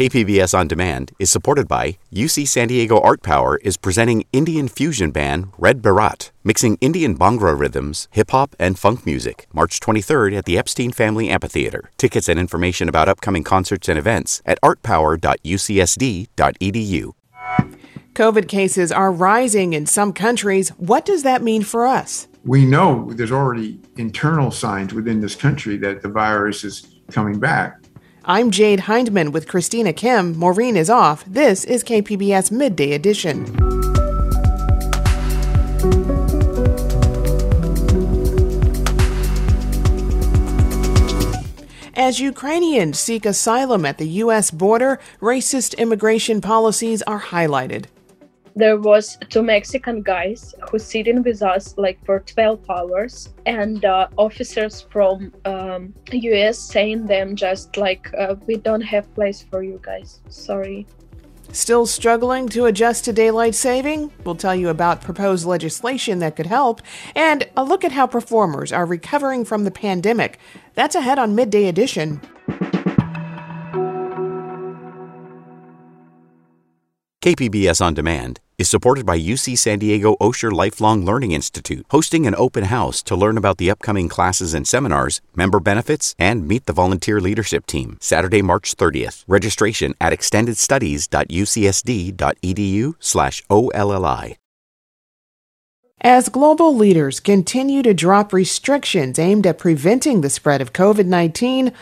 KPBS On Demand is supported by UC San Diego Art Power is presenting Indian fusion band Red Baraat, mixing Indian Bhangra rhythms, hip hop, and funk music, March 23rd at the Epstein Family Amphitheater. Tickets and information about upcoming concerts and events at artpower.ucsd.edu. COVID cases are rising in some countries. What does that mean for us? We know there's already internal signs within this country that the virus is coming back. I'm Jade Hindman with Christina Kim. Maureen is off. This is KPBS Midday Edition. As Ukrainians seek asylum at the U.S. border, racist immigration policies are highlighted there was two mexican guys who sitting with us like for 12 hours and uh, officers from um, us saying them just like uh, we don't have place for you guys sorry Still struggling to adjust to daylight saving? We'll tell you about proposed legislation that could help, and a look at how performers are recovering from the pandemic. That's ahead on Midday Edition. KPBS On Demand is supported by UC San Diego Osher Lifelong Learning Institute, hosting an open house to learn about the upcoming classes and seminars, member benefits, and meet the volunteer leadership team. Saturday, March 30th. Registration at extendedstudies.ucsd.edu/olli. As global leaders continue to drop restrictions aimed at preventing the spread of COVID 19,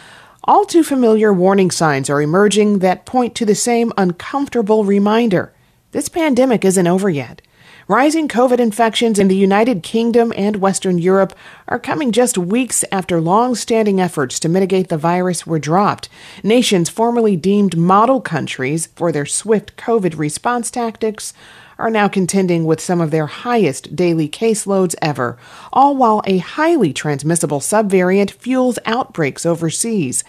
all too familiar warning signs are emerging that point to the same uncomfortable reminder. This pandemic isn't over yet. Rising COVID infections in the United Kingdom and Western Europe are coming just weeks after long standing efforts to mitigate the virus were dropped. Nations formerly deemed model countries for their swift COVID response tactics are now contending with some of their highest daily caseloads ever, all while a highly transmissible subvariant fuels outbreaks overseas.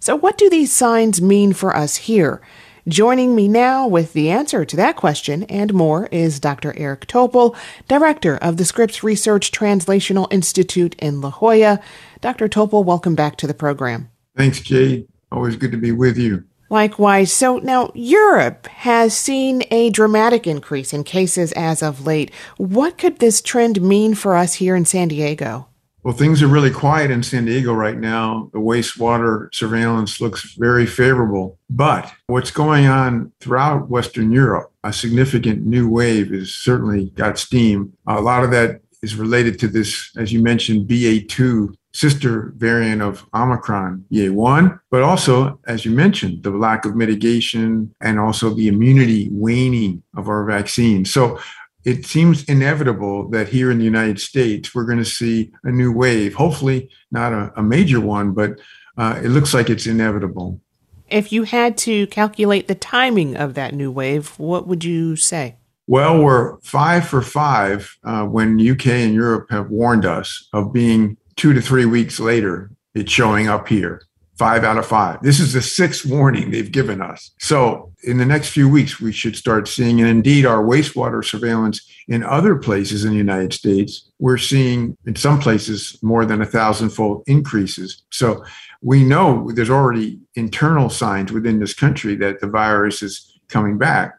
So, what do these signs mean for us here? Joining me now with the answer to that question and more is Dr. Eric Topol, Director of the Scripps Research Translational Institute in La Jolla. Dr. Topol, welcome back to the program. Thanks, Jade. Always good to be with you. Likewise. So now Europe has seen a dramatic increase in cases as of late. What could this trend mean for us here in San Diego? Well, things are really quiet in San Diego right now. The wastewater surveillance looks very favorable. But what's going on throughout Western Europe, a significant new wave has certainly got steam. A lot of that is related to this, as you mentioned, BA2 sister variant of Omicron, BA1, but also, as you mentioned, the lack of mitigation and also the immunity waning of our vaccine. So it seems inevitable that here in the United States, we're going to see a new wave, hopefully not a, a major one, but uh, it looks like it's inevitable. If you had to calculate the timing of that new wave, what would you say? Well, we're five for five uh, when UK and Europe have warned us of being two to three weeks later, it's showing up here. Five out of five. This is the sixth warning they've given us. So, in the next few weeks, we should start seeing, and indeed, our wastewater surveillance in other places in the United States, we're seeing in some places more than a thousandfold increases. So, we know there's already internal signs within this country that the virus is coming back.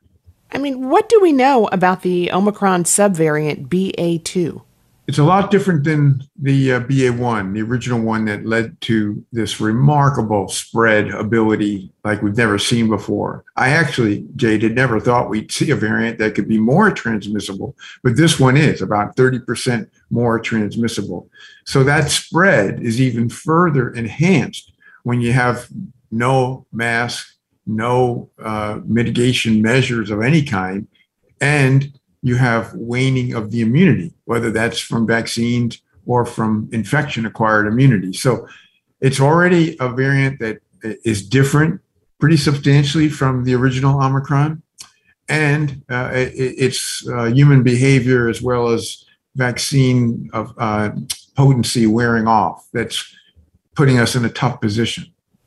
I mean, what do we know about the Omicron subvariant BA2? It's a lot different than the uh, BA1, the original one that led to this remarkable spread ability like we've never seen before. I actually, Jade, had never thought we'd see a variant that could be more transmissible, but this one is about 30% more transmissible. So that spread is even further enhanced when you have no mask, no uh, mitigation measures of any kind, and you have waning of the immunity, whether that's from vaccines or from infection acquired immunity. So it's already a variant that is different pretty substantially from the original Omicron. And uh, it, it's uh, human behavior as well as vaccine of uh, potency wearing off that's putting us in a tough position.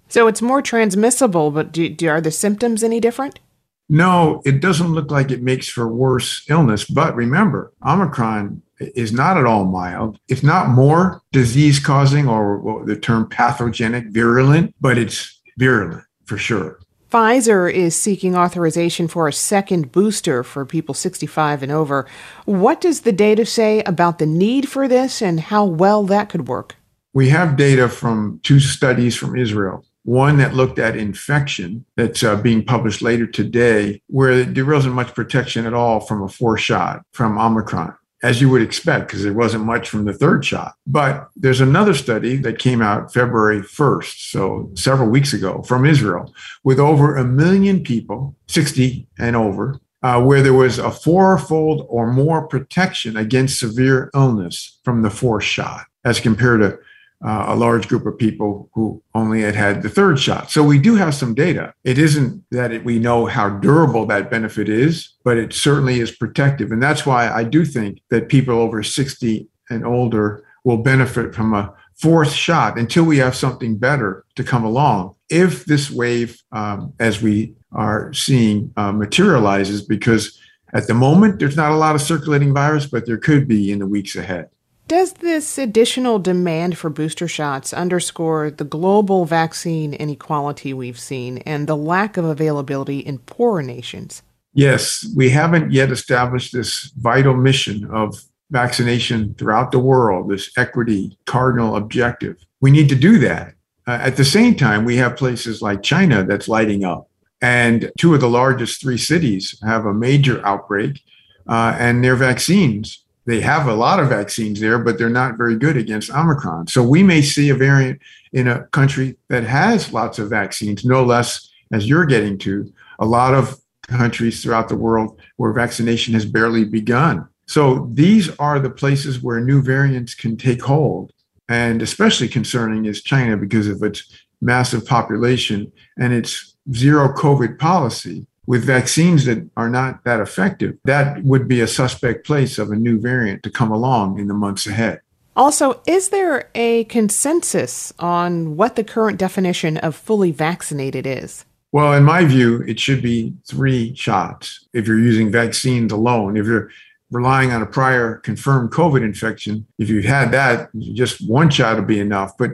So it's more transmissible, but do, do, are the symptoms any different? No, it doesn't look like it makes for worse illness. But remember, Omicron is not at all mild. It's not more disease causing or the term pathogenic, virulent, but it's virulent for sure. Pfizer is seeking authorization for a second booster for people 65 and over. What does the data say about the need for this and how well that could work? We have data from two studies from Israel. One that looked at infection that's uh, being published later today, where there wasn't much protection at all from a fourth shot from Omicron as you would expect, because there wasn't much from the third shot. But there's another study that came out February 1st, so several weeks ago from Israel, with over a million people, 60 and over, uh, where there was a fourfold or more protection against severe illness from the fourth shot as compared to uh, a large group of people who only had had the third shot. So we do have some data. It isn't that it, we know how durable that benefit is, but it certainly is protective. And that's why I do think that people over 60 and older will benefit from a fourth shot until we have something better to come along. If this wave, um, as we are seeing, uh, materializes, because at the moment, there's not a lot of circulating virus, but there could be in the weeks ahead. Does this additional demand for booster shots underscore the global vaccine inequality we've seen and the lack of availability in poorer nations? Yes, we haven't yet established this vital mission of vaccination throughout the world, this equity cardinal objective. We need to do that. Uh, at the same time, we have places like China that's lighting up. And two of the largest three cities have a major outbreak, uh, and their vaccines they have a lot of vaccines there, but they're not very good against Omicron. So we may see a variant in a country that has lots of vaccines, no less as you're getting to, a lot of countries throughout the world where vaccination has barely begun. So these are the places where new variants can take hold. And especially concerning is China because of its massive population and its zero COVID policy with vaccines that are not that effective, that would be a suspect place of a new variant to come along in the months ahead. Also, is there a consensus on what the current definition of fully vaccinated is? Well, in my view, it should be three shots if you're using vaccines alone. If you're relying on a prior confirmed COVID infection, if you've had that, just one shot will be enough. But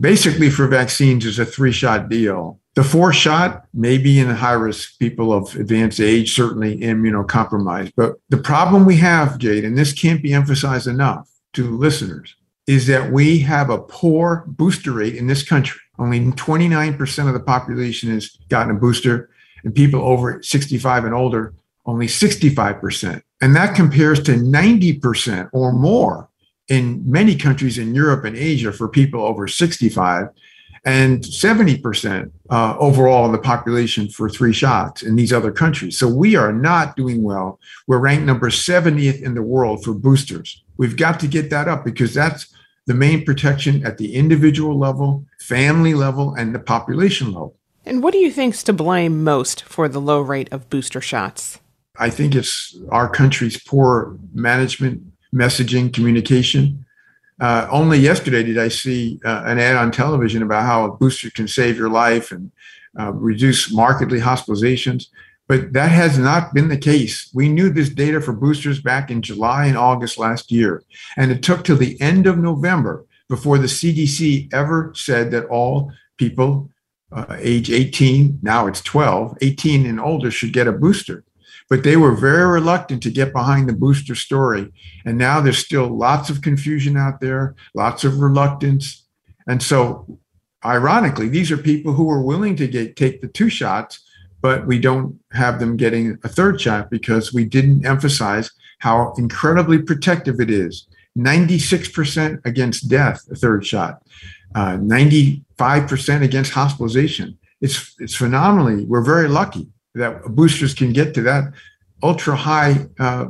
basically, for vaccines, it's a three shot deal. The four shot may be in high risk people of advanced age, certainly immunocompromised. But the problem we have, Jade, and this can't be emphasized enough to listeners, is that we have a poor booster rate in this country. Only 29% of the population has gotten a booster, and people over 65 and older, only 65%. And that compares to 90% or more in many countries in Europe and Asia for people over 65 and 70% uh, overall in the population for three shots in these other countries. So we are not doing well. We're ranked number 70th in the world for boosters. We've got to get that up because that's the main protection at the individual level, family level, and the population level. And what do you think's to blame most for the low rate of booster shots? I think it's our country's poor management, messaging, communication. Uh, only yesterday did I see uh, an ad on television about how a booster can save your life and uh, reduce markedly hospitalizations. But that has not been the case. We knew this data for boosters back in July and August last year. And it took till the end of November before the CDC ever said that all people uh, age 18, now it's 12, 18 and older should get a booster but they were very reluctant to get behind the booster story. And now there's still lots of confusion out there, lots of reluctance. And so, ironically, these are people who are willing to get, take the two shots, but we don't have them getting a third shot because we didn't emphasize how incredibly protective it is. 96% against death, a third shot, uh, 95% against hospitalization. It's, it's phenomenally, we're very lucky that boosters can get to that ultra high uh,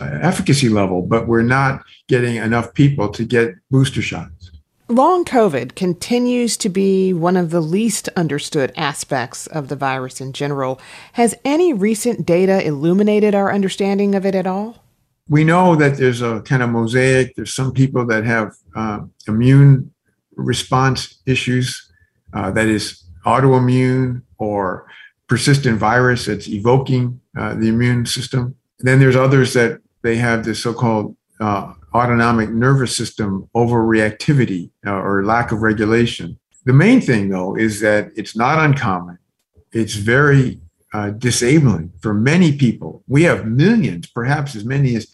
efficacy level, but we're not getting enough people to get booster shots. Long COVID continues to be one of the least understood aspects of the virus in general. Has any recent data illuminated our understanding of it at all? We know that there's a kind of mosaic. There's some people that have uh, immune response issues, uh, that is autoimmune or persistent virus that's evoking uh, the immune system. Then there's others that they have this so-called uh, autonomic nervous system overreactivity uh, or lack of regulation. The main thing, though, is that it's not uncommon it's very uh, disabling for many people. We have millions, perhaps as many as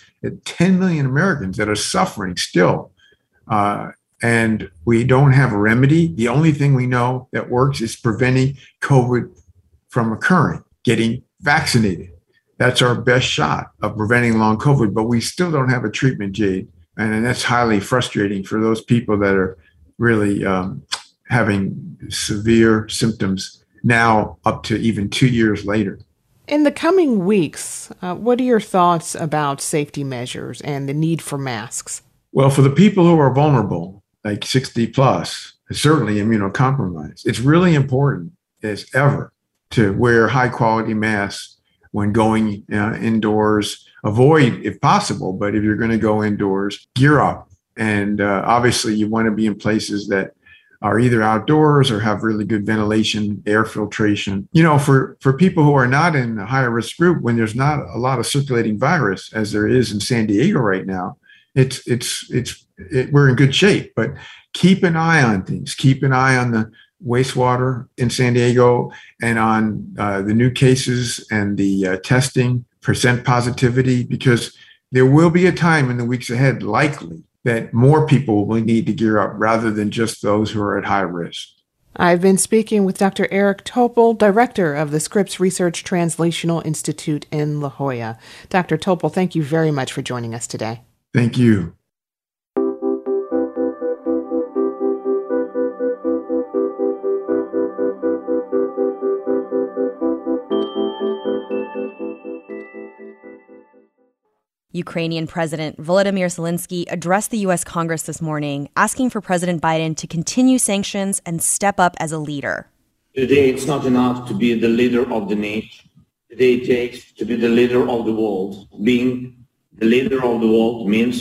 10 million Americans that are suffering still. Uh, and we don't have a remedy. The only thing we know that works is preventing COVID from occurring, getting vaccinated. That's our best shot of preventing long COVID, but we still don't have a treatment, Jade. And that's highly frustrating for those people that are really um, having severe symptoms now, up to even two years later. In the coming weeks, uh, what are your thoughts about safety measures and the need for masks? Well, for the people who are vulnerable, like 60 plus, certainly immunocompromised, it's really important as ever to wear high quality masks when going uh, indoors. Avoid, if possible, but if you're going to go indoors, gear up. And uh, obviously, you want to be in places that are either outdoors or have really good ventilation, air filtration. You know, for, for people who are not in a higher risk group, when there's not a lot of circulating virus, as there is in San Diego right now, it's it's it's it, we're in good shape. But keep an eye on things. Keep an eye on the wastewater in San Diego and on uh, the new cases and the uh, testing percent positivity because there will be a time in the weeks ahead, likely, that more people will need to gear up rather than just those who are at high risk. I've been speaking with Dr. Eric Topol, director of the Scripps Research Translational Institute in La Jolla. Dr. Topol, thank you very much for joining us today. Thank you. Ukrainian President Volodymyr Zelensky addressed the U.S. Congress this morning, asking for President Biden to continue sanctions and step up as a leader. Today, it's not enough to be the leader of the nation. Today, it takes to be the leader of the world. Being the leader of the world means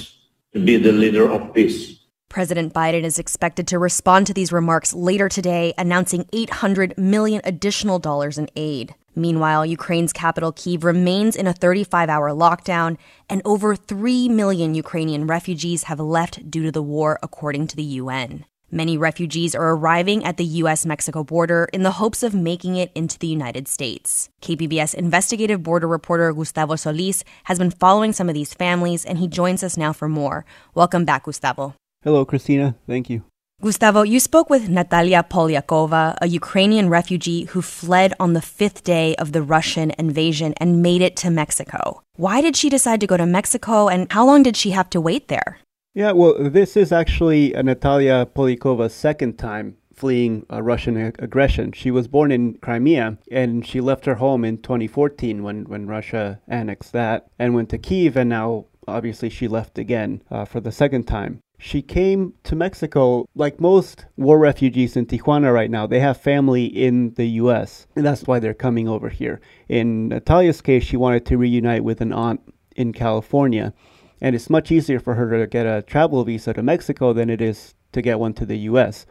to be the leader of peace. President Biden is expected to respond to these remarks later today, announcing 800 million additional dollars in aid. Meanwhile, Ukraine's capital Kiev remains in a 35 hour lockdown, and over 3 million Ukrainian refugees have left due to the war, according to the UN. Many refugees are arriving at the US Mexico border in the hopes of making it into the United States. KPBS investigative border reporter Gustavo Solis has been following some of these families, and he joins us now for more. Welcome back, Gustavo. Hello, Christina. Thank you. Gustavo, you spoke with Natalia Polyakova, a Ukrainian refugee who fled on the fifth day of the Russian invasion and made it to Mexico. Why did she decide to go to Mexico and how long did she have to wait there? Yeah, well, this is actually Natalia Polyakova's second time fleeing Russian aggression. She was born in Crimea and she left her home in 2014 when, when Russia annexed that and went to Kiev and now obviously she left again uh, for the second time. She came to Mexico like most war refugees in Tijuana right now. They have family in the US, and that's why they're coming over here. In Natalia's case, she wanted to reunite with an aunt in California, and it's much easier for her to get a travel visa to Mexico than it is to get one to the US.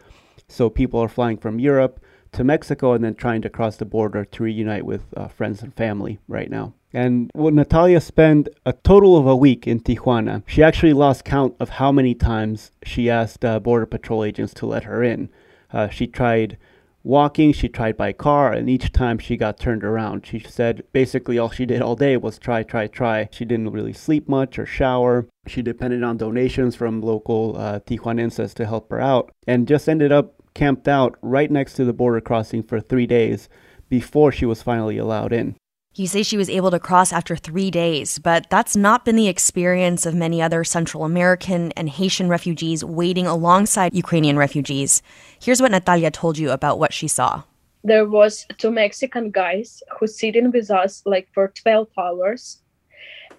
So people are flying from Europe to Mexico and then trying to cross the border to reunite with uh, friends and family right now. And well, Natalia spent a total of a week in Tijuana. She actually lost count of how many times she asked uh, Border Patrol agents to let her in. Uh, she tried walking, she tried by car, and each time she got turned around. She said basically all she did all day was try, try, try. She didn't really sleep much or shower. She depended on donations from local uh, Tijuanenses to help her out, and just ended up camped out right next to the border crossing for three days before she was finally allowed in. You say she was able to cross after three days, but that's not been the experience of many other Central American and Haitian refugees waiting alongside Ukrainian refugees. Here's what Natalia told you about what she saw. There was two Mexican guys who sitting with us like for 12 hours,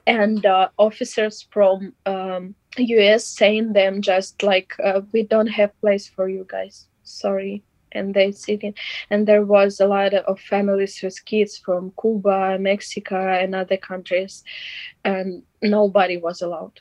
and uh, officers from um, US saying them just like uh, we don't have place for you guys. Sorry and they sitting and there was a lot of families with kids from cuba mexico and other countries and nobody was allowed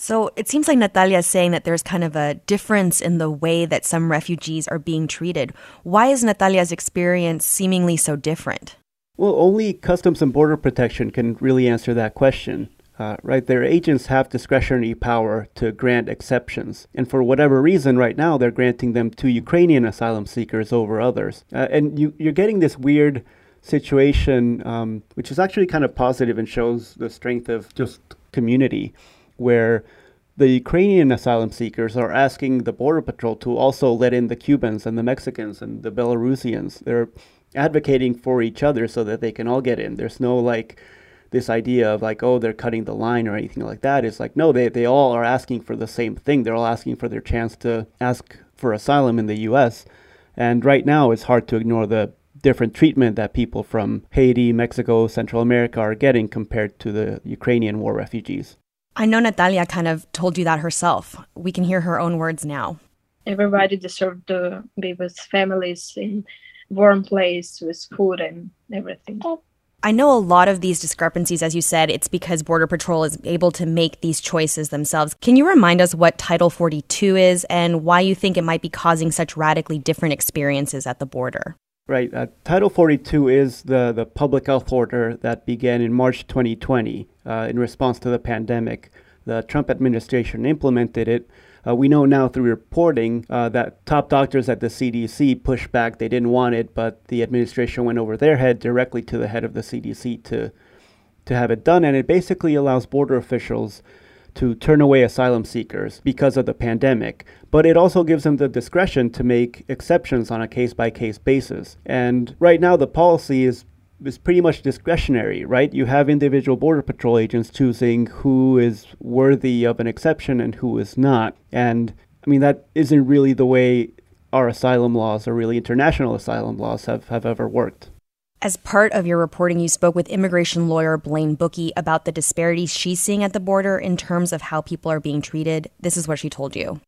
so it seems like Natalia is saying that there's kind of a difference in the way that some refugees are being treated. Why is Natalia's experience seemingly so different? Well, only Customs and Border Protection can really answer that question. Uh, right, their agents have discretionary power to grant exceptions, and for whatever reason, right now they're granting them to Ukrainian asylum seekers over others. Uh, and you, you're getting this weird situation, um, which is actually kind of positive and shows the strength of just community, where the Ukrainian asylum seekers are asking the Border Patrol to also let in the Cubans and the Mexicans and the Belarusians. They're advocating for each other so that they can all get in. There's no like this idea of like, oh, they're cutting the line or anything like that. It's like, no, they, they all are asking for the same thing. They're all asking for their chance to ask for asylum in the U.S. And right now, it's hard to ignore the different treatment that people from Haiti, Mexico, Central America are getting compared to the Ukrainian war refugees. I know Natalia kind of told you that herself. We can hear her own words now. Everybody deserves to be with families in warm place with food and everything. Oh, I know a lot of these discrepancies, as you said, it's because Border Patrol is able to make these choices themselves. Can you remind us what Title 42 is and why you think it might be causing such radically different experiences at the border? Right. Uh, Title 42 is the, the public health order that began in March 2020 uh, in response to the pandemic. The Trump administration implemented it uh, we know now through reporting uh, that top doctors at the CDC pushed back. They didn't want it, but the administration went over their head directly to the head of the CDC to to have it done. And it basically allows border officials to turn away asylum seekers because of the pandemic. But it also gives them the discretion to make exceptions on a case by case basis. And right now, the policy is is pretty much discretionary, right? You have individual border patrol agents choosing who is worthy of an exception and who is not. And I mean that isn't really the way our asylum laws or really international asylum laws have, have ever worked. As part of your reporting, you spoke with immigration lawyer Blaine Bookey about the disparities she's seeing at the border in terms of how people are being treated. This is what she told you.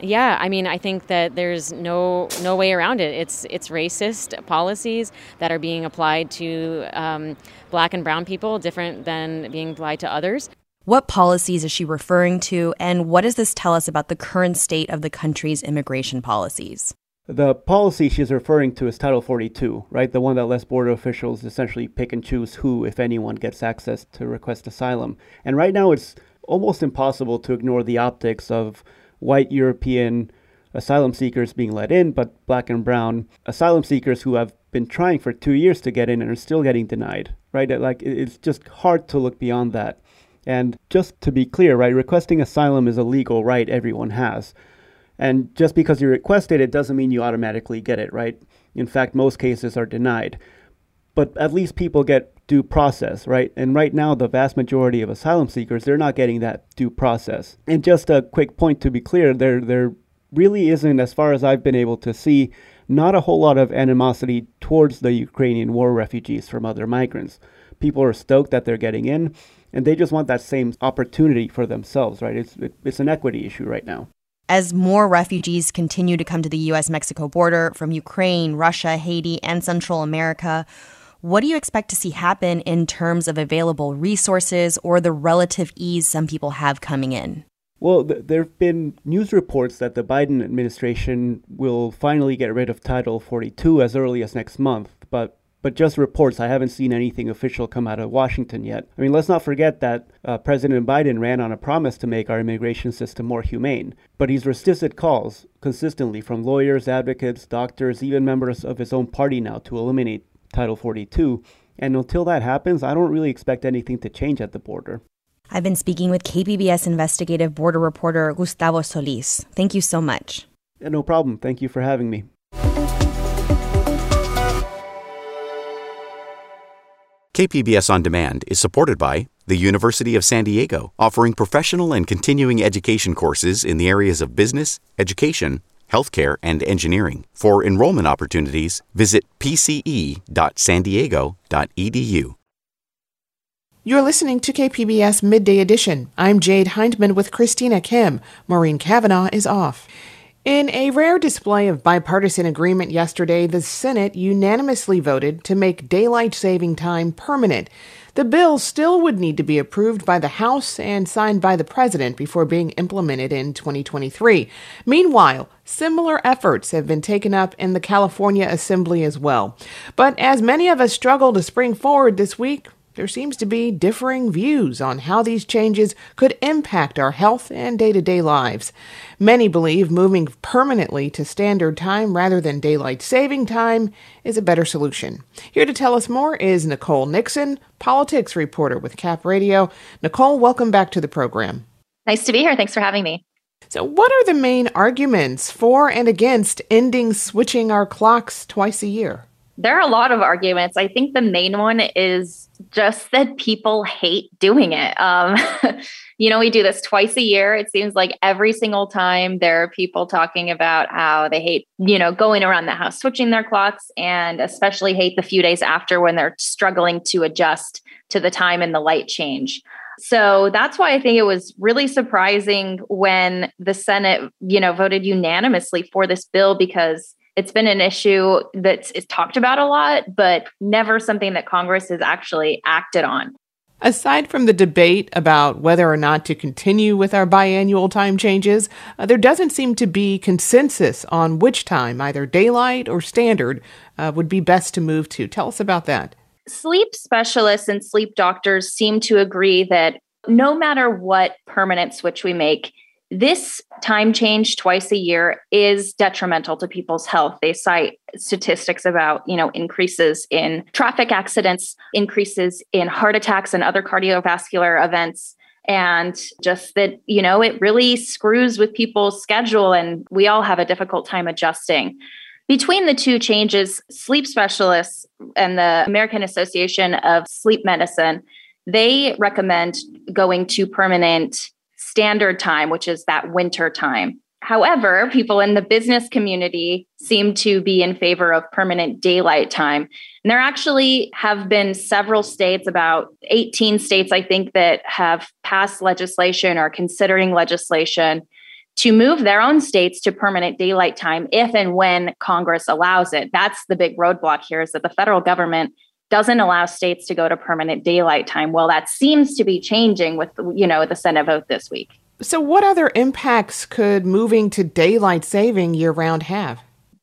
Yeah, I mean, I think that there's no no way around it. It's it's racist policies that are being applied to um, black and brown people, different than being applied to others. What policies is she referring to, and what does this tell us about the current state of the country's immigration policies? The policy she's referring to is Title 42, right? The one that lets border officials essentially pick and choose who, if anyone, gets access to request asylum. And right now, it's almost impossible to ignore the optics of white European asylum seekers being let in, but black and brown asylum seekers who have been trying for two years to get in and are still getting denied, right? Like, it's just hard to look beyond that. And just to be clear, right, requesting asylum is a legal right everyone has. And just because you request it, it doesn't mean you automatically get it, right? In fact, most cases are denied. But at least people get due process, right? And right now, the vast majority of asylum seekers, they're not getting that due process. And just a quick point to be clear, there, there really isn't, as far as I've been able to see, not a whole lot of animosity towards the Ukrainian war refugees from other migrants. People are stoked that they're getting in, and they just want that same opportunity for themselves, right? It's, it, it's an equity issue right now. As more refugees continue to come to the US Mexico border from Ukraine, Russia, Haiti, and Central America, what do you expect to see happen in terms of available resources or the relative ease some people have coming in? Well, th- there have been news reports that the Biden administration will finally get rid of Title 42 as early as next month, but but just reports. I haven't seen anything official come out of Washington yet. I mean, let's not forget that uh, President Biden ran on a promise to make our immigration system more humane, but he's resisted calls consistently from lawyers, advocates, doctors, even members of his own party now to eliminate Title 42. And until that happens, I don't really expect anything to change at the border. I've been speaking with KPBS investigative border reporter Gustavo Solis. Thank you so much. Yeah, no problem. Thank you for having me. KPBS On Demand is supported by the University of San Diego, offering professional and continuing education courses in the areas of business, education, healthcare, and engineering. For enrollment opportunities, visit pce.sandiego.edu. You're listening to KPBS Midday Edition. I'm Jade Hindman with Christina Kim. Maureen Cavanaugh is off. In a rare display of bipartisan agreement yesterday, the Senate unanimously voted to make daylight saving time permanent. The bill still would need to be approved by the House and signed by the President before being implemented in 2023. Meanwhile, similar efforts have been taken up in the California Assembly as well. But as many of us struggle to spring forward this week, there seems to be differing views on how these changes could impact our health and day to day lives. Many believe moving permanently to standard time rather than daylight saving time is a better solution. Here to tell us more is Nicole Nixon, politics reporter with Cap Radio. Nicole, welcome back to the program. Nice to be here. Thanks for having me. So, what are the main arguments for and against ending switching our clocks twice a year? There are a lot of arguments. I think the main one is just that people hate doing it. Um, you know, we do this twice a year. It seems like every single time there are people talking about how they hate, you know, going around the house, switching their clocks, and especially hate the few days after when they're struggling to adjust to the time and the light change. So that's why I think it was really surprising when the Senate, you know, voted unanimously for this bill because it's been an issue that's talked about a lot, but never something that Congress has actually acted on. Aside from the debate about whether or not to continue with our biannual time changes, uh, there doesn't seem to be consensus on which time, either daylight or standard, uh, would be best to move to. Tell us about that. Sleep specialists and sleep doctors seem to agree that no matter what permanent switch we make, this time change twice a year is detrimental to people's health. They cite statistics about you know increases in traffic accidents increases in heart attacks and other cardiovascular events. And just that you know it really screws with people's schedule and we all have a difficult time adjusting. Between the two changes sleep specialists and the american association of sleep medicine they recommend going to permanent standard time, which is that winter time. However, people in the business community seem to be in favor of permanent daylight time. And there actually have been several states, about 18 states, I think, that have passed legislation or considering legislation to move their own states to permanent daylight time if and when Congress allows it. That's the big roadblock here is that the federal government doesn't allow states to go to permanent daylight time. Well, that seems to be changing with you know the Senate vote this week. So, what other impacts could moving to daylight saving year round have?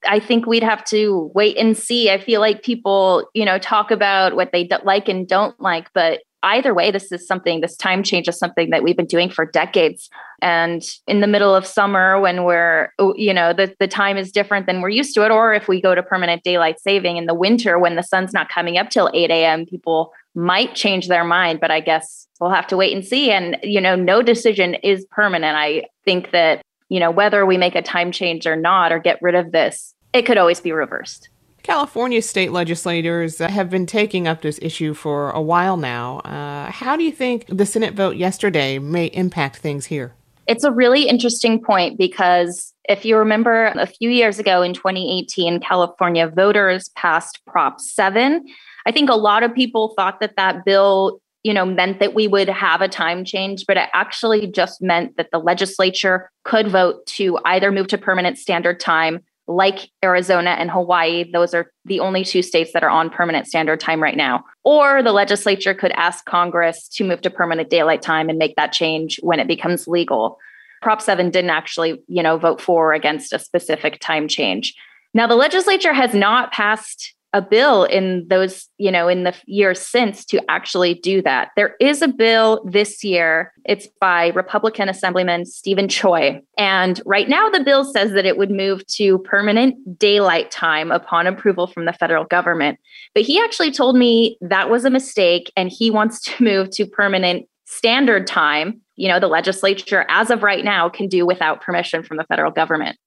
I think we'd have to wait and see. I feel like people, you know, talk about what they like and don't like, but either way, this is something, this time change is something that we've been doing for decades. And in the middle of summer, when we're, oh, you know, the, the time is different than we're used to it, or if we go to permanent daylight saving in the winter when the sun's not coming up till 8 a.m., people might change their mind. But I guess we'll have to wait and see. And, you know, no decision is permanent. I think that, you know, whether we make a time change or not, or get rid of this, it could always be reversed. California state legislators have been taking up this issue for a while now. Uh, how do you think the Senate vote yesterday may impact things here? It's a really interesting point because if you remember a few years ago in 2018, California voters passed Prop 7. I think a lot of people thought that that bill you know meant that we would have a time change but it actually just meant that the legislature could vote to either move to permanent standard time like Arizona and Hawaii, those are the only two states that are on permanent standard time right now. Or the legislature could ask Congress to move to permanent daylight time and make that change when it becomes legal. Prop 7 didn't actually, you know, vote for or against a specific time change. Now the legislature has not passed a bill in those, you know, in the years since to actually do that. There is a bill this year. It's by Republican Assemblyman Steven Choi. And right now, the bill says that it would move to permanent daylight time upon approval from the federal government. But he actually told me that was a mistake and he wants to move to permanent standard time. You know, the legislature, as of right now, can do without permission from the federal government.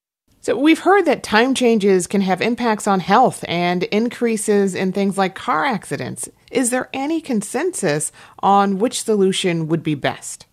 So, we've heard that time changes can have impacts on health and increases in things like car accidents. Is there any consensus on which solution would be best?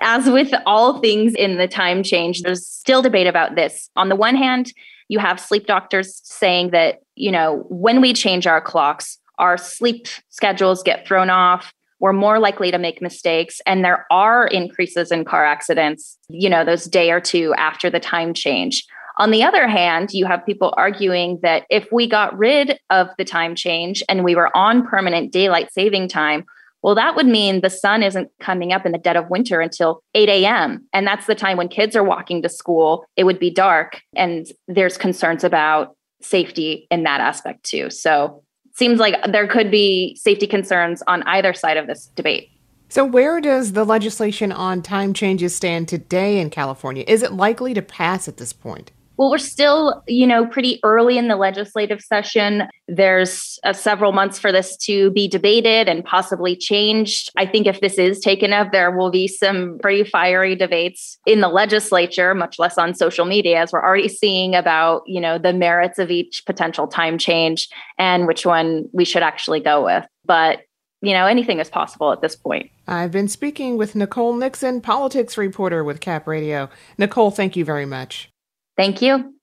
As with all things in the time change, there's still debate about this. On the one hand, you have sleep doctors saying that, you know, when we change our clocks, our sleep schedules get thrown off. We're more likely to make mistakes. And there are increases in car accidents, you know, those day or two after the time change. On the other hand, you have people arguing that if we got rid of the time change and we were on permanent daylight saving time, well, that would mean the sun isn't coming up in the dead of winter until 8 a.m. And that's the time when kids are walking to school. It would be dark. And there's concerns about safety in that aspect too. So seems like there could be safety concerns on either side of this debate. So, where does the legislation on time changes stand today in California? Is it likely to pass at this point? Well, we're still, you know, pretty early in the legislative session. There's uh, several months for this to be debated and possibly changed. I think if this is taken up, there will be some pretty fiery debates in the legislature, much less on social media, as we're already seeing about, you know, the merits of each potential time change and which one we should actually go with. But you know, anything is possible at this point. I've been speaking with Nicole Nixon, politics reporter with Cap Radio. Nicole, thank you very much. Thank you.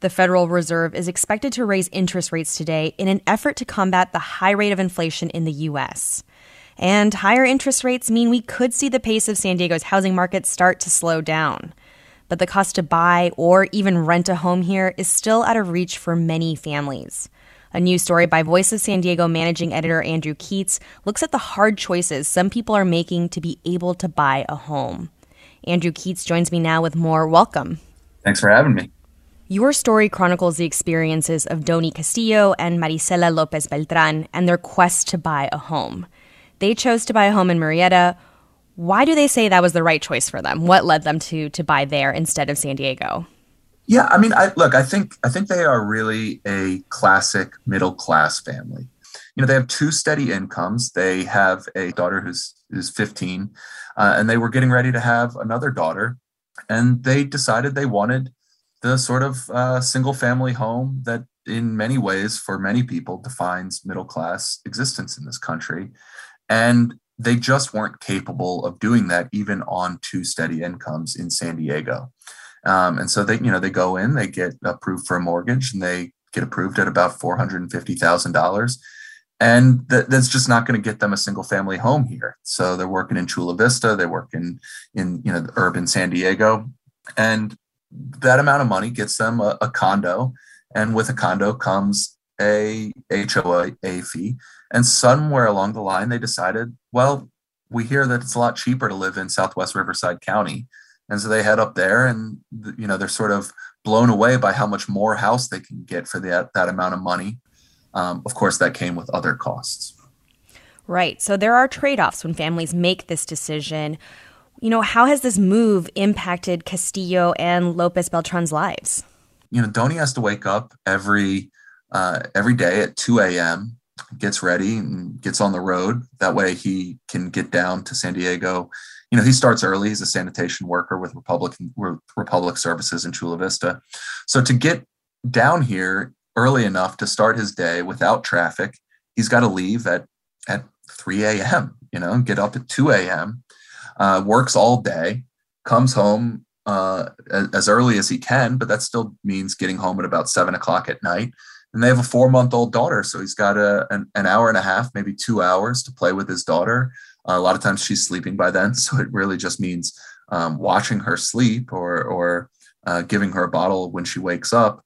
The Federal Reserve is expected to raise interest rates today in an effort to combat the high rate of inflation in the U.S. And higher interest rates mean we could see the pace of San Diego's housing market start to slow down. But the cost to buy or even rent a home here is still out of reach for many families. A new story by Voice of San Diego managing editor Andrew Keatts looks at the hard choices some people are making to be able to buy a home. Andrew Keatts joins me now with more. Welcome. Thanks for having me. Your story chronicles the experiences of Doni Castillo and Marisela Lopez Beltran and their quest to buy a home. They chose to buy a home in Murrieta. Why do they say that was the right choice for them? What led them to to buy there instead of San Diego? Yeah, I mean, I look, I think I think they are really a classic middle class family. You know, they have two steady incomes. They have a daughter who's who's 15, uh, and they were getting ready to have another daughter, and they decided they wanted the sort of uh, single family home that, in many ways, for many people, defines middle class existence in this country, and they just weren't capable of doing that even on two steady incomes in San Diego. Um, and so they, you know, they go in, they get approved for a mortgage, and they get approved at about four hundred and fifty thousand dollars, and that, that's just not going to get them a single family home here. So they're working in Chula Vista, they work in in you know the urban San Diego, and that amount of money gets them a, a condo, and with a condo comes a HOA fee. And somewhere along the line, they decided, well, we hear that it's a lot cheaper to live in Southwest Riverside County and so they head up there and you know they're sort of blown away by how much more house they can get for that that amount of money. Um, of course that came with other costs. Right. So there are trade-offs when families make this decision. You know how has this move impacted castillo and lopez beltran's lives? You know doni has to wake up every uh, every day at 2 a.m gets ready and gets on the road. That way he can get down to san diego you know, he starts early. He's a sanitation worker with Republic Republic Services in Chula Vista. So to get down here early enough to start his day without traffic, he's got to leave at at 3 a.m. You know, get up at 2 a.m. Uh, works all day, comes home uh, as early as he can, but that still means getting home at about seven o'clock at night. And they have a four month old daughter. So he's got a, an, an hour and a half, maybe two hours to play with his daughter. A lot of times she's sleeping by then, so it really just means um, watching her sleep or or uh, giving her a bottle when she wakes up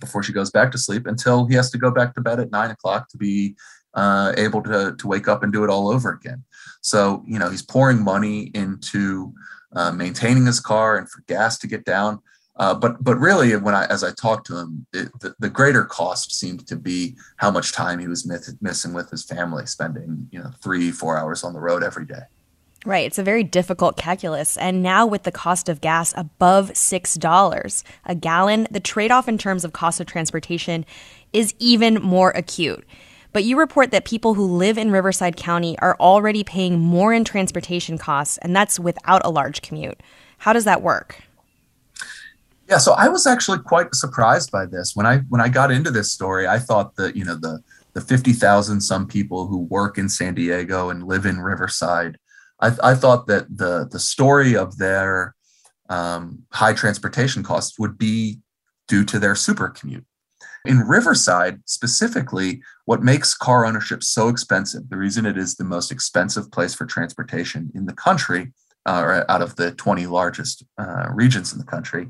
before she goes back to sleep until he has to go back to bed at nine o'clock to be uh, able to to wake up and do it all over again. So you know he's pouring money into uh, maintaining his car and for gas to get down. Uh, but but really, when I as I talked to him, it, the, the greater cost seemed to be how much time he was miss, missing with his family, spending you know three four hours on the road every day. Right, it's a very difficult calculus, and now with the cost of gas above six dollars a gallon, the trade-off in terms of cost of transportation is even more acute. But you report that people who live in Riverside County are already paying more in transportation costs, and that's without a large commute. How does that work? Yeah, so I was actually quite surprised by this when I when I got into this story. I thought that you know the the fifty thousand some people who work in San Diego and live in Riverside. I, I thought that the the story of their um, high transportation costs would be due to their super commute. In Riverside specifically, what makes car ownership so expensive, the reason it is the most expensive place for transportation in the country, uh, out of the 20 largest uh, regions in the country,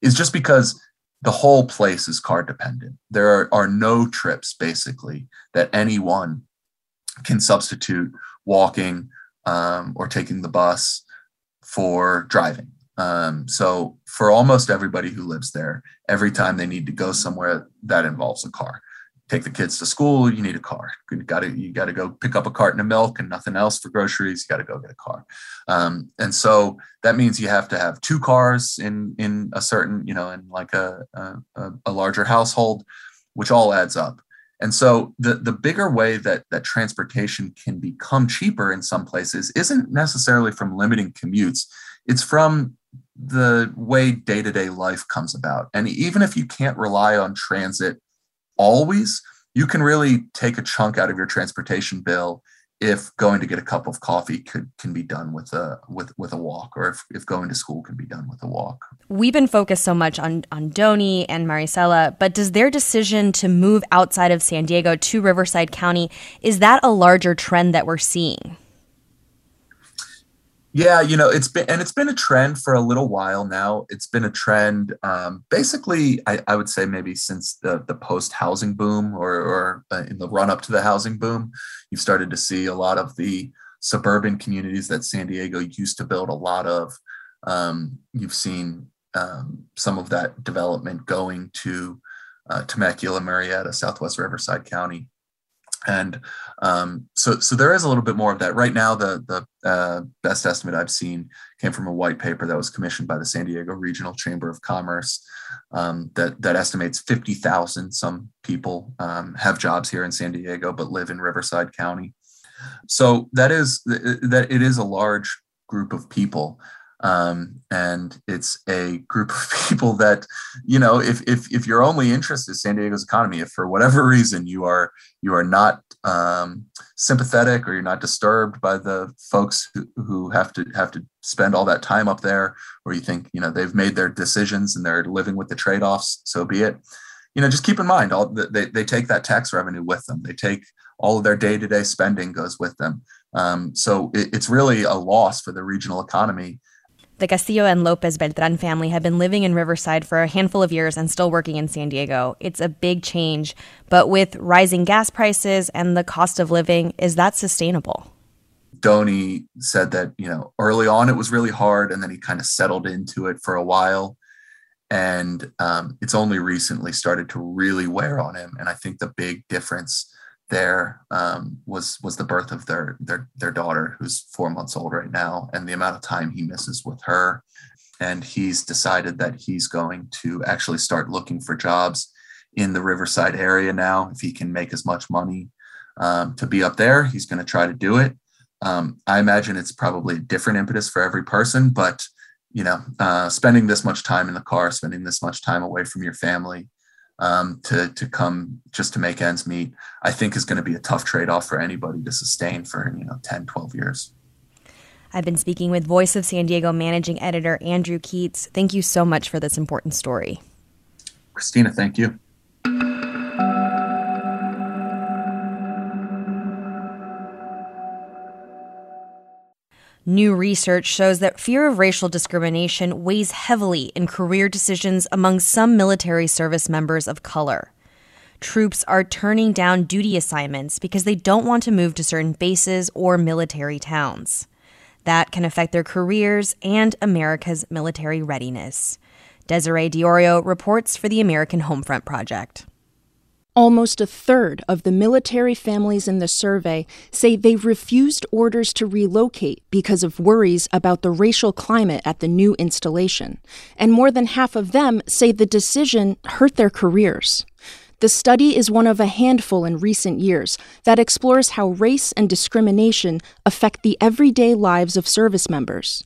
is just because the whole place is car dependent. There are, are no trips basically that anyone can substitute walking um, or taking the bus for driving. Um, so for almost everybody who lives there, every time they need to go somewhere that involves a car, take the kids to school, you need a car. You got to you got to go pick up a carton of milk and nothing else for groceries. You got to go get a car, um, and so that means you have to have two cars in in a certain you know in like a a, a larger household, which all adds up. And so the the bigger way that that transportation can become cheaper in some places isn't necessarily from limiting commutes. It's from the way day-to-day life comes about. And even if you can't rely on transit always, you can really take a chunk out of your transportation bill if going to get a cup of coffee could can be done with a with with a walk or if, if going to school can be done with a walk. We've been focused so much on on doni and maricela but does their decision to move outside of san diego to riverside county is that a larger trend that we're seeing yeah, you know, it's been and it's been a trend for a little while now. It's been a trend, um, basically, I, I, would say maybe since the the post housing boom or, or uh, in the run up to the housing boom, you've started to see a lot of the suburban communities that San Diego used to build a lot of. Um, you've seen um, some of that development going to uh, Temecula, Murrieta, Southwest Riverside County and um, so so there is a little bit more of that. Right now the the uh, best estimate i've seen came from a white paper that was commissioned by the san diego regional chamber of commerce um, that that estimates 50000 some people um, have jobs here in san diego but live in riverside county. So that is that it is a large group of people um, and it's a group of people that you know if, if if your only interest is san diego's economy if for whatever reason you are you are not um, sympathetic or you're not disturbed by the folks who, who have to have to spend all that time up there or you think you know they've made their decisions and they're living with the trade-offs so be it. You know just keep in mind all they, they take that tax revenue with them. They take all of their day-to-day spending goes with them. Um, so it, it's really a loss for the regional economy the Castillo and Lopez Beltran family have been living in Riverside for a handful of years and still working in San Diego. It's a big change, but with rising gas prices and the cost of living, is that sustainable? Doni said that, you know, early on it was really hard and then he kind of settled into it for a while. And um, it's only recently started to really wear on him. And I think the big difference there um, was was the birth of their their their daughter, who's four months old right now, and the amount of time he misses with her. And he's decided that he's going to actually start looking for jobs in the Riverside area now. If he can make as much money um, to be up there, he's going to try to do it. Um, I imagine it's probably a different impetus for every person, but you know, uh, spending this much time in the car, spending this much time away from your family, um, to to come just to make ends meet, I think is going to be a tough trade off for anybody to sustain for you know 10, 12 years. I've been speaking with Voice of San Diego managing editor Andrew Keatts. Thank you so much for this important story. Christina, thank you. New research shows that fear of racial discrimination weighs heavily in career decisions among some military service members of color. Troops are turning down duty assignments because they don't want to move to certain bases or military towns. That can affect their careers and America's military readiness. Desiree D'Iorio reports for the American Homefront Project. Almost a third of the military families in the survey say they refused orders to relocate because of worries about the racial climate at the new installation. And more than half of them say the decision hurt their careers. The study is one of a handful in recent years that explores how race and discrimination affect the everyday lives of service members.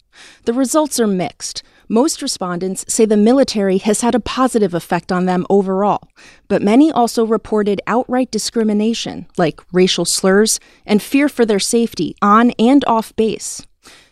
The results are mixed. Most respondents say the military has had a positive effect on them overall, but many also reported outright discrimination, like racial slurs, and fear for their safety on and off base.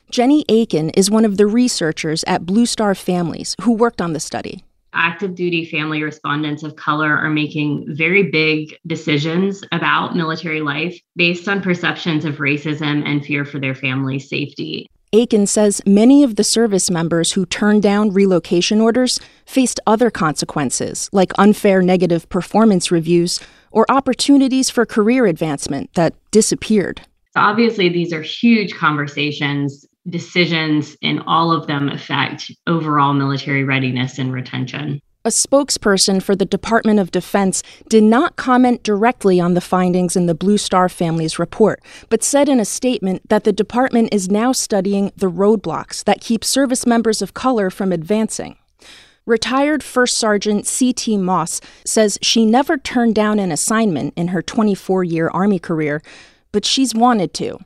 Jenny Aiken is one of the researchers at Blue Star Families who worked on the study active duty family respondents of color are making very big decisions about military life based on perceptions of racism and fear for their family's safety. Aiken says many of the service members who turned down relocation orders faced other consequences, like unfair negative performance reviews or opportunities for career advancement that disappeared. Obviously, these are huge conversations. Decisions and all of them affect overall military readiness and retention. A spokesperson for the Department of Defense did not comment directly on the findings in the Blue Star family's report, but said in a statement that the department is now studying the roadblocks that keep service members of color from advancing. Retired First Sergeant C.T. Moss says she never turned down an assignment in her 24 year Army career, but she's wanted to.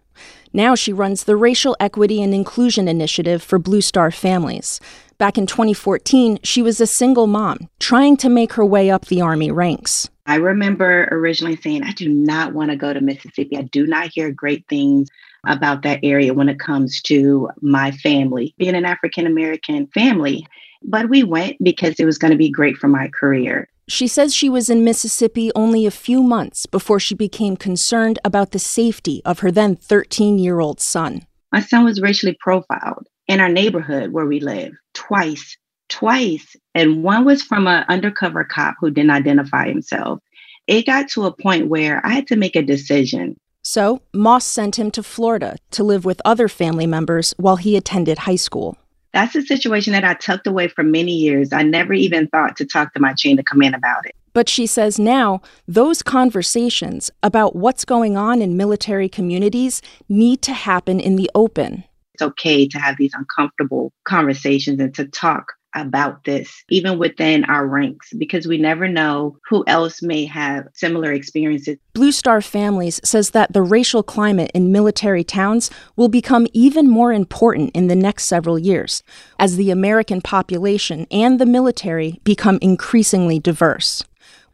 Now she runs the Racial Equity and Inclusion Initiative for Blue Star families. Back in 2014, she was a single mom trying to make her way up the Army ranks. I remember originally saying, I do not want to go to Mississippi. I do not hear great things about that area when it comes to my family, being an African American family. But we went because it was going to be great for my career. She says she was in Mississippi only a few months before she became concerned about the safety of her then 13 year old son. My son was racially profiled in our neighborhood where we live twice, twice. And one was from an undercover cop who didn't identify himself. It got to a point where I had to make a decision. So Moss sent him to Florida to live with other family members while he attended high school. That's a situation that I tucked away for many years. I never even thought to talk to my chain of command about it. But she says now those conversations about what's going on in military communities need to happen in the open it's okay to have these uncomfortable conversations and to talk about this, even within our ranks, because we never know who else may have similar experiences. Blue Star Families says that the racial climate in military towns will become even more important in the next several years as the American population and the military become increasingly diverse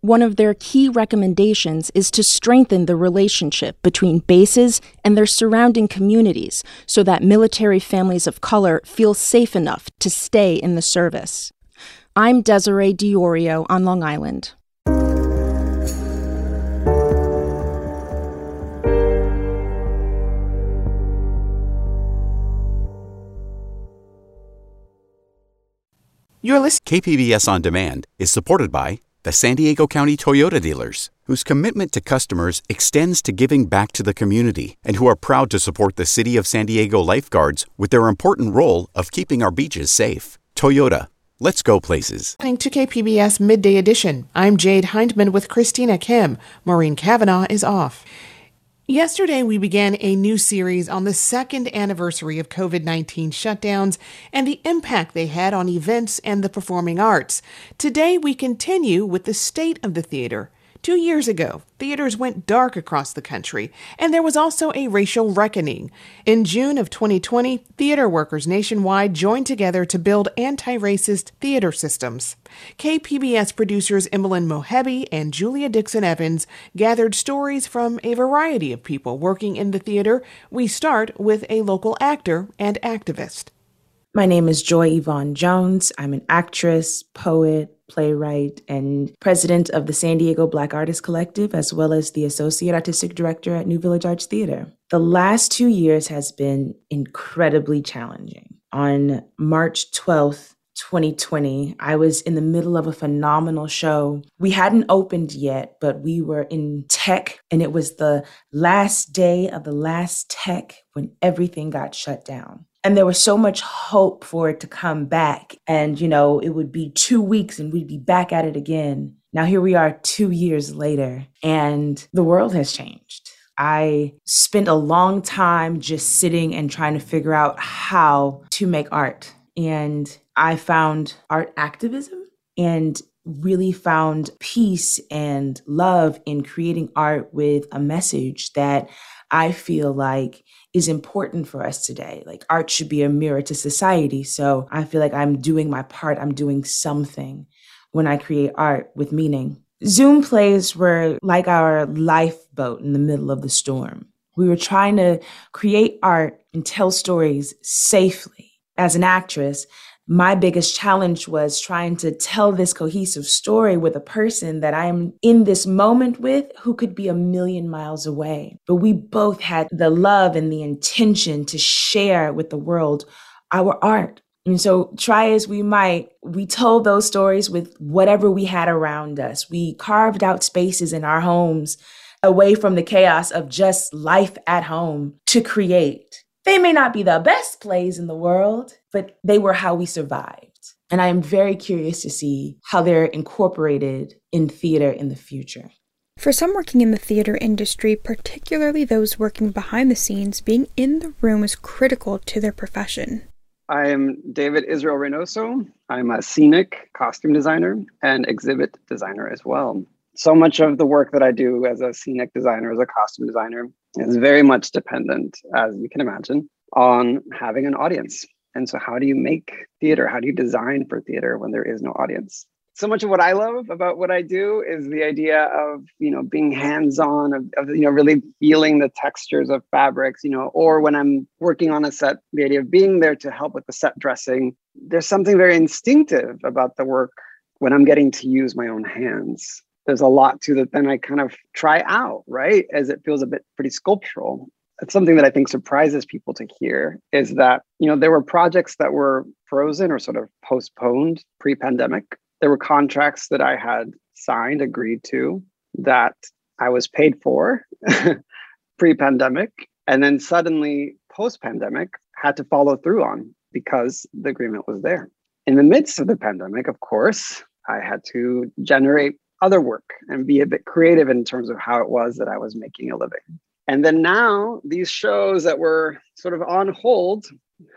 one of their key recommendations is to strengthen the relationship between bases and their surrounding communities so that military families of color feel safe enough to stay in the service. I'm Desiree D'Iorio on Long Island. Your list KPBS On Demand is supported by the San Diego County Toyota dealers, whose commitment to customers extends to giving back to the community and who are proud to support the City of San Diego lifeguards with their important role of keeping our beaches safe. Toyota, let's go places. Listening to KPBS Midday Edition. I'm Jade Hindman with Christina Kim. Maureen Cavanaugh is off. Yesterday, we began a new series on the second anniversary of COVID 19 shutdowns and the impact they had on events and the performing arts. Today, we continue with the state of the theater. Two years ago, theaters went dark across the country, and there was also a racial reckoning. In June of 2020, theater workers nationwide joined together to build anti racist theater systems. KPBS producers Emmeline Mohebbi and Julia Dixon Evans gathered stories from a variety of people working in the theater. We start with a local actor and activist. My name is Joy Yvonne Jones. I'm an actress, poet, playwright, and president of the San Diego Black Artists Collective, as well as the associate artistic director at New Village Arts Theater. The last two years has been incredibly challenging. On March 12th, 2020, I was in the middle of a phenomenal show. We hadn't opened yet, but we were in tech, and it was the last day of the last tech when everything got shut down and there was so much hope for it to come back. And you know it would be two weeks and we'd be back at it again. Now here we are two years later and the world has changed. I spent a long time just sitting and trying to figure out how to make art. And i found art activism and really found peace and love in creating art with a message that I feel like is important for us today. Like art should be a mirror to society. So I feel like I'm doing my part, I'm doing something when I create art with meaning. Zoom plays were like our lifeboat in the middle of the storm. We were trying to create art and tell stories safely. As an actress, my biggest challenge was trying to tell this cohesive story with a person that I am in this moment with who could be a million miles away. But we both had the love and the intention to share with the world our art. And so, try as we might, we told those stories with whatever we had around us. We carved out spaces in our homes away from the chaos of just life at home to create. They may not be the best plays in the world, but they were how we survived. And I am very curious to see how they're incorporated in theater in the future. For some working in the theater industry, particularly those working behind the scenes, being in the room is critical to their profession. I am David Israel Reynoso. I'm a scenic costume designer and exhibit designer as well. So much of the work that I do as a scenic designer, as a costume designer, is very much dependent, as you can imagine, on having an audience. And so, how do you make theater? How do you design for theater when there is no audience? so much of what I love about what I do is the idea of you know being hands-on of, of, you know really feeling the textures of fabrics you know or when I'm working on a set the idea of being there to help with the set dressing there's something very instinctive about the work when I'm getting to use my own hands there's a lot to that then I kind of try out right as it feels a bit pretty sculptural it's something that I think surprises people to hear is that you know there were projects that were frozen or sort of postponed pre-pandemic there were contracts that I had signed, agreed to, that I was paid for pre pandemic. And then suddenly, post pandemic, had to follow through on because the agreement was there. In the midst of the pandemic, of course, I had to generate other work and be a bit creative in terms of how it was that I was making a living. And then now, these shows that were sort of on hold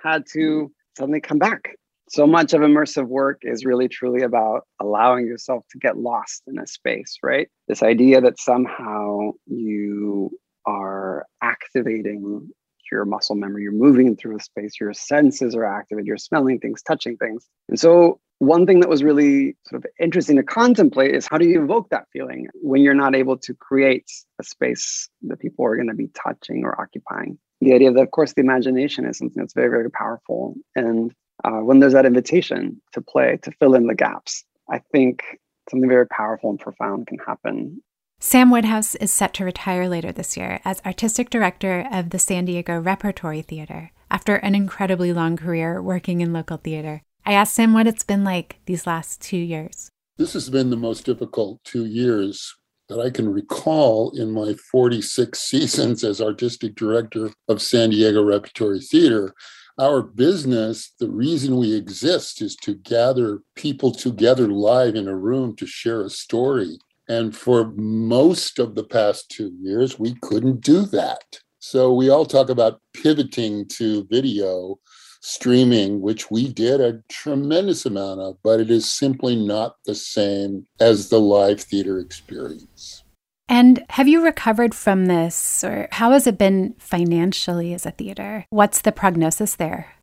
had to suddenly come back so much of immersive work is really truly about allowing yourself to get lost in a space, right? This idea that somehow you are activating your muscle memory, you're moving through a space, your senses are activated, you're smelling things, touching things. And so, one thing that was really sort of interesting to contemplate is how do you evoke that feeling when you're not able to create a space that people are going to be touching or occupying? The idea that, of course, the imagination is something that's very, very powerful. And uh, when there's that invitation to play, to fill in the gaps, I think something very powerful and profound can happen. Sam Woodhouse is set to retire later this year as artistic director of the San Diego Repertory Theater after an incredibly long career working in local theater. I asked him what it's been like these last two years. This has been the most difficult two years that I can recall in my 46 seasons as artistic director of San Diego Repertory Theater our business, the reason we exist is to gather people together live in a room to share a story. And for most of the past two years, we couldn't do that. So we all talk about pivoting to video streaming, which we did a tremendous amount of, but it is simply not the same as the live theater experience. And have you recovered from this, or how has it been financially as a theater? What's the prognosis there?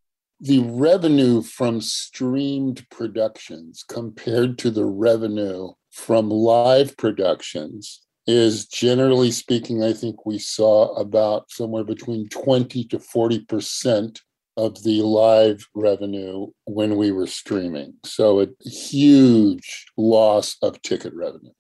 The revenue from streamed productions compared to the revenue from live productions is generally speaking, I think we saw about somewhere between 20 to 40% of the live revenue when we were streaming. So a huge loss of ticket revenue.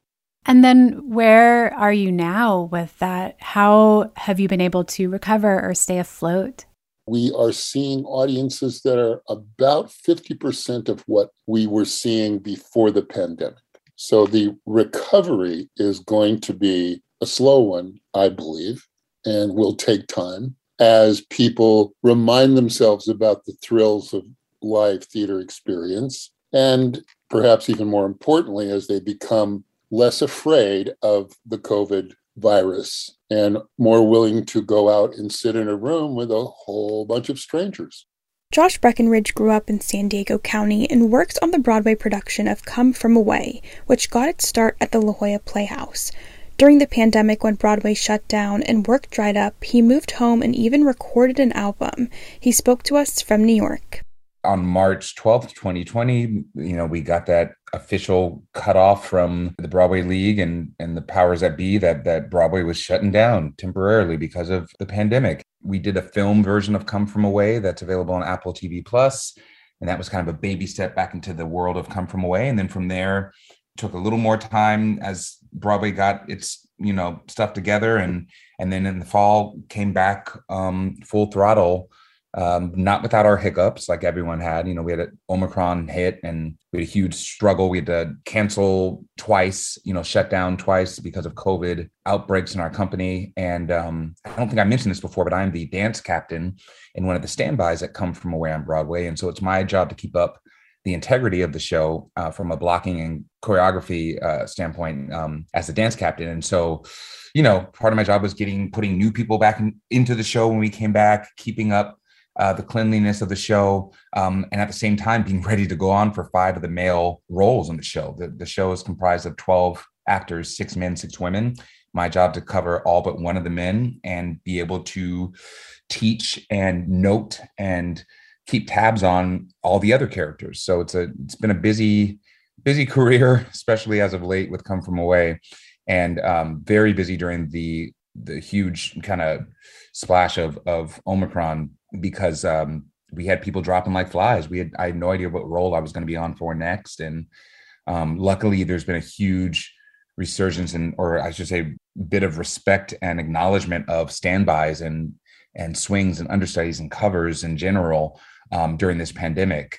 And then where are you now with that? How have you been able to recover or stay afloat? We are seeing audiences that are about 50% of what we were seeing before the pandemic. So the recovery is going to be a slow one, I believe, and will take time as people remind themselves about the thrills of live theater experience. And perhaps even more importantly, as they become less afraid of the COVID virus and more willing to go out and sit in a room with a whole bunch of strangers. Josh Breckenridge grew up in San Diego County and worked on the Broadway production of Come From Away, which got its start at the La Jolla Playhouse. During the pandemic, when Broadway shut down and work dried up, he moved home and even recorded an album. He spoke to us from New York on March 12th, 2020, you know, we got that official cutoff from the Broadway League and and the powers that be that that Broadway was shutting down temporarily because of the pandemic. We did a film version of Come From Away that's available on Apple TV Plus, and that was kind of a baby step back into the world of Come From Away. And then from there, took a little more time as Broadway got its you know stuff together, and and then in the fall came back um, full throttle um, not without our hiccups like everyone had. You know, we had an Omicron hit and we had a huge struggle. We had to cancel twice, you know, shut down twice because of COVID outbreaks in our company. And um, I don't think I mentioned this before, but I'm the dance captain in one of the standbys that come from away on Broadway. And so it's my job to keep up the integrity of the show uh, from a blocking and choreography uh, standpoint um, as the dance captain. And so, you know, part of my job was getting putting new people back in, into the show when we came back, keeping up uh, the cleanliness of the show, um, and at the same time being ready to go on for five of the male roles in the show. The, the show is comprised of 12 actors, six men, six women. My job to cover all but one of the men and be able to teach and note and keep tabs on all the other characters. So it's a it's been a busy busy career, especially as of late with Come From Away, and um, very busy during the the huge kind of splash of of Omicron because um, we had people dropping like flies. We had I had no idea what role I was going to be on for next, and um, luckily there's been a huge resurgence and or I should say bit of respect and acknowledgement of standbys and and swings and understudies and covers in general um, during this pandemic.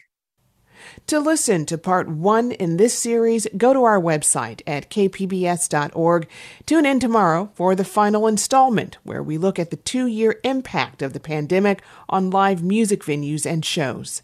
To listen to part one in this series, go to our website at kpbs.org. Tune in tomorrow for the final installment, where we look at the two year impact of the pandemic on live music venues and shows.